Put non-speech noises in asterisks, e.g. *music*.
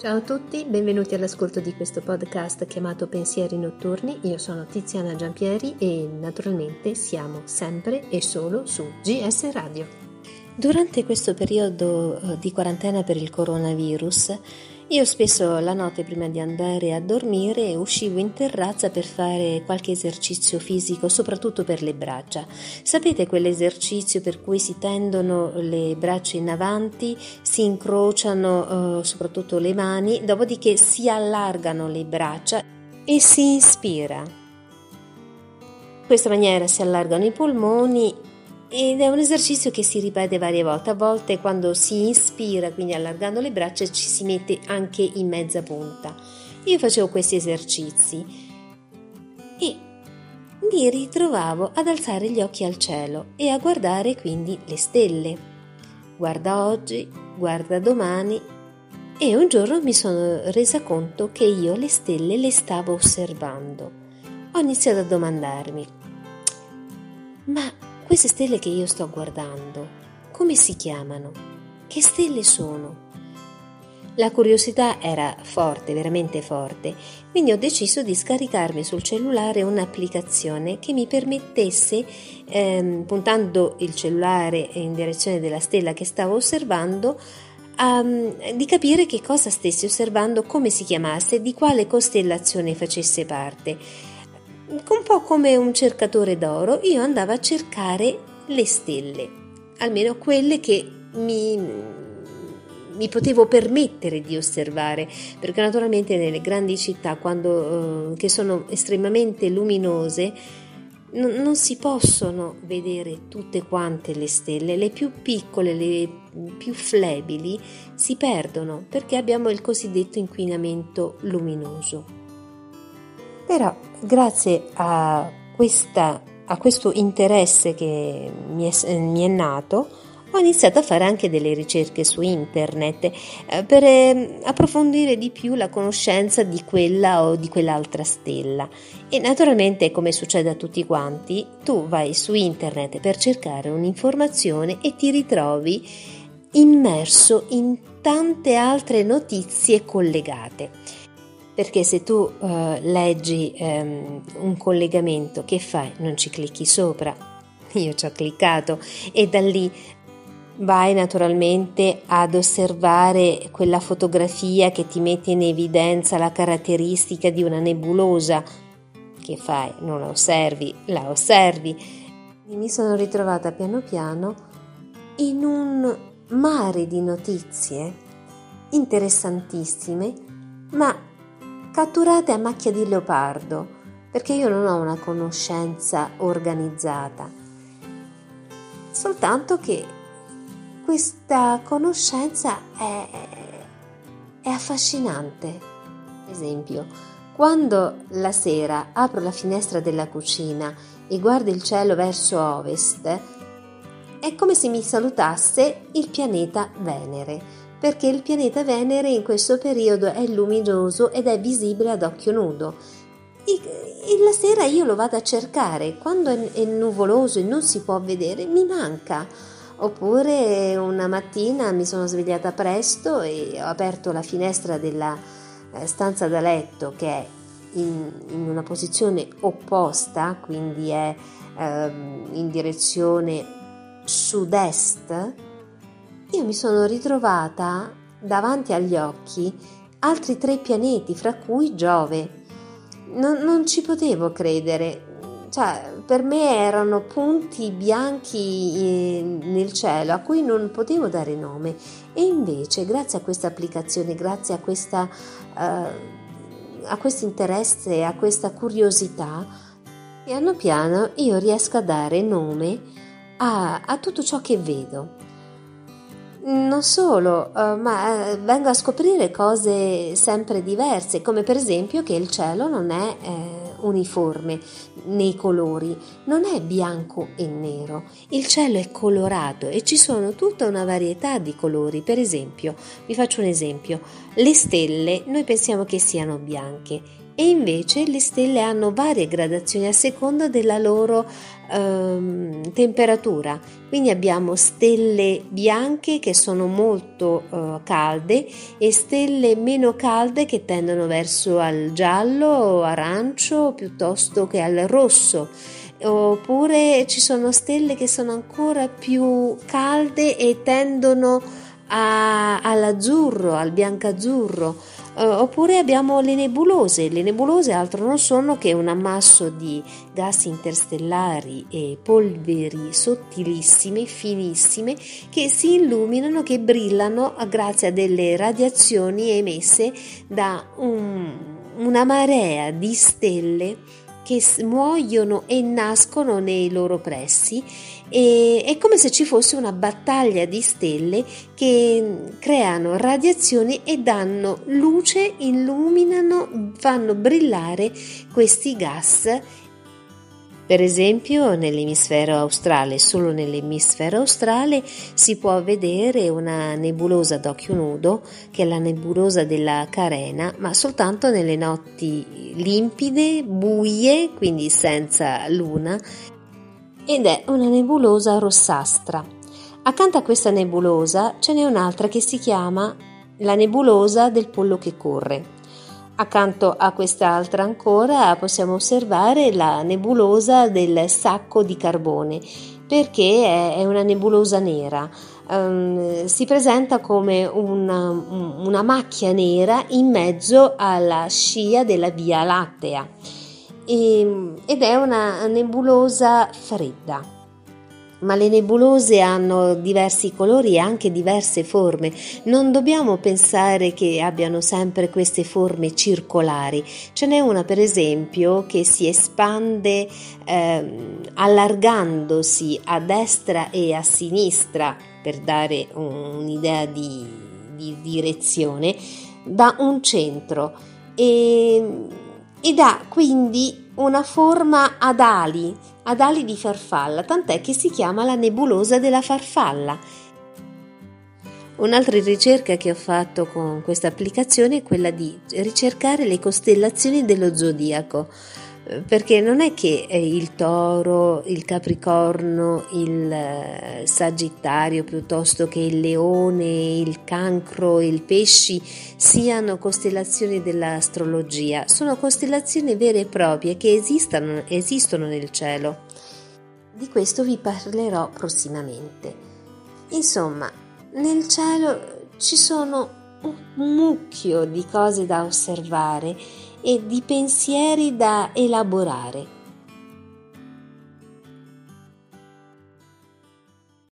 Ciao a tutti, benvenuti all'ascolto di questo podcast chiamato Pensieri Notturni. Io sono Tiziana Giampieri e naturalmente siamo sempre e solo su GS Radio. Durante questo periodo eh, di quarantena per il coronavirus io spesso la notte prima di andare a dormire uscivo in terrazza per fare qualche esercizio fisico, soprattutto per le braccia. Sapete quell'esercizio per cui si tendono le braccia in avanti, si incrociano eh, soprattutto le mani, dopodiché si allargano le braccia e si inspira. In questa maniera si allargano i polmoni ed è un esercizio che si ripete varie volte. A volte quando si inspira, quindi allargando le braccia, ci si mette anche in mezza punta. Io facevo questi esercizi e mi ritrovavo ad alzare gli occhi al cielo e a guardare quindi le stelle. Guarda oggi, guarda domani e un giorno mi sono resa conto che io le stelle le stavo osservando. Ho iniziato a domandarmi, ma queste stelle che io sto guardando, come si chiamano? Che stelle sono? La curiosità era forte, veramente forte, quindi ho deciso di scaricarmi sul cellulare un'applicazione che mi permettesse, ehm, puntando il cellulare in direzione della stella che stavo osservando, um, di capire che cosa stessi osservando, come si chiamasse, di quale costellazione facesse parte un po' come un cercatore d'oro, io andavo a cercare le stelle, almeno quelle che mi, mi potevo permettere di osservare, perché naturalmente nelle grandi città, quando, uh, che sono estremamente luminose, non, non si possono vedere tutte quante le stelle, le più piccole, le più flebili si perdono perché abbiamo il cosiddetto inquinamento luminoso. Però grazie a, questa, a questo interesse che mi è, mi è nato, ho iniziato a fare anche delle ricerche su internet eh, per eh, approfondire di più la conoscenza di quella o di quell'altra stella. E naturalmente, come succede a tutti quanti, tu vai su internet per cercare un'informazione e ti ritrovi immerso in tante altre notizie collegate perché se tu uh, leggi um, un collegamento, che fai? Non ci clicchi sopra. *laughs* Io ci ho cliccato e da lì vai naturalmente ad osservare quella fotografia che ti mette in evidenza la caratteristica di una nebulosa. Che fai? Non la osservi, la osservi. E mi sono ritrovata piano piano in un mare di notizie interessantissime, ma catturate a macchia di leopardo, perché io non ho una conoscenza organizzata, soltanto che questa conoscenza è, è affascinante. Ad esempio, quando la sera apro la finestra della cucina e guardo il cielo verso ovest, è come se mi salutasse il pianeta Venere perché il pianeta Venere in questo periodo è luminoso ed è visibile ad occhio nudo. E la sera io lo vado a cercare, quando è nuvoloso e non si può vedere, mi manca. Oppure una mattina mi sono svegliata presto e ho aperto la finestra della eh, stanza da letto che è in, in una posizione opposta, quindi è eh, in direzione sud-est io mi sono ritrovata davanti agli occhi altri tre pianeti, fra cui Giove. Non, non ci potevo credere. Cioè, per me erano punti bianchi eh, nel cielo a cui non potevo dare nome e invece grazie a questa applicazione, grazie a questa uh, a questo interesse, a questa curiosità, piano piano io riesco a dare nome a, a tutto ciò che vedo. Non solo, uh, ma uh, vengo a scoprire cose sempre diverse, come per esempio che il cielo non è eh, uniforme nei colori, non è bianco e nero, il cielo è colorato e ci sono tutta una varietà di colori. Per esempio, vi faccio un esempio, le stelle noi pensiamo che siano bianche, e invece le stelle hanno varie gradazioni a seconda della loro ehm, temperatura. Quindi abbiamo stelle bianche che sono molto eh, calde e stelle meno calde che tendono verso al giallo, arancio piuttosto che al rosso. Oppure ci sono stelle che sono ancora più calde e tendono a, all'azzurro, al bianco-azzurro. Uh, oppure abbiamo le nebulose. Le nebulose altro non sono che un ammasso di gas interstellari e polveri sottilissime, finissime, che si illuminano, che brillano grazie a delle radiazioni emesse da un, una marea di stelle che muoiono e nascono nei loro pressi e è come se ci fosse una battaglia di stelle che creano radiazioni e danno luce, illuminano, fanno brillare questi gas per esempio nell'emisfero australe, solo nell'emisfero australe si può vedere una nebulosa d'occhio nudo, che è la nebulosa della Carena, ma soltanto nelle notti limpide, buie, quindi senza luna, ed è una nebulosa rossastra. Accanto a questa nebulosa ce n'è un'altra che si chiama la nebulosa del pollo che corre. Accanto a quest'altra ancora possiamo osservare la nebulosa del sacco di carbone perché è una nebulosa nera. Um, si presenta come una, una macchia nera in mezzo alla scia della Via Lattea e, ed è una nebulosa fredda ma le nebulose hanno diversi colori e anche diverse forme. Non dobbiamo pensare che abbiano sempre queste forme circolari. Ce n'è una, per esempio, che si espande eh, allargandosi a destra e a sinistra per dare un'idea di, di direzione da un centro e, ed ha quindi una forma ad ali ad ali di farfalla, tant'è che si chiama la nebulosa della farfalla. Un'altra ricerca che ho fatto con questa applicazione è quella di ricercare le costellazioni dello zodiaco perché non è che eh, il toro, il capricorno, il eh, sagittario piuttosto che il leone, il cancro, il pesci siano costellazioni dell'astrologia, sono costellazioni vere e proprie che esistono, esistono nel cielo. Di questo vi parlerò prossimamente. Insomma, nel cielo ci sono un mucchio di cose da osservare e di pensieri da elaborare.